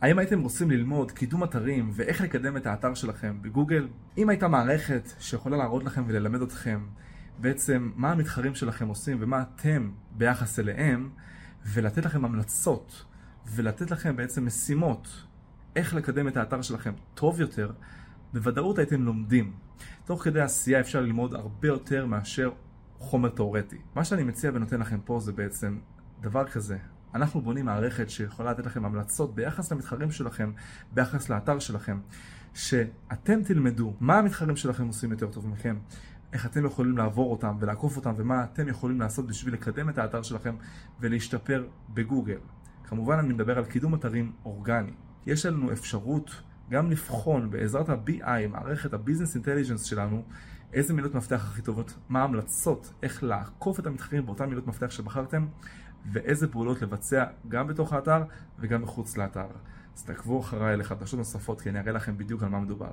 האם הייתם רוצים ללמוד קידום אתרים ואיך לקדם את האתר שלכם בגוגל? אם הייתה מערכת שיכולה להראות לכם וללמד אתכם בעצם מה המתחרים שלכם עושים ומה אתם ביחס אליהם, ולתת לכם המלצות ולתת לכם בעצם משימות איך לקדם את האתר שלכם טוב יותר, בוודאות הייתם לומדים. תוך כדי עשייה אפשר ללמוד הרבה יותר מאשר חומר תאורטי. מה שאני מציע ונותן לכם פה זה בעצם דבר כזה. אנחנו בונים מערכת שיכולה לתת לכם המלצות ביחס למתחרים שלכם, ביחס לאתר שלכם, שאתם תלמדו מה המתחרים שלכם עושים יותר טוב מכם, איך אתם יכולים לעבור אותם ולעקוף אותם, ומה אתם יכולים לעשות בשביל לקדם את האתר שלכם ולהשתפר בגוגל. כמובן אני מדבר על קידום אתרים אורגני. יש לנו אפשרות גם לבחון בעזרת ה-BI, מערכת ה-Business Intelligence שלנו, איזה מילות מפתח הכי טובות, מה ההמלצות, איך לעקוף את המתחרים באותן מילות מפתח שבחרתם, ואיזה פעולות לבצע גם בתוך האתר וגם מחוץ לאתר. אז תעקבו אחריי לחדשות נוספות כי אני אראה לכם בדיוק על מה מדובר.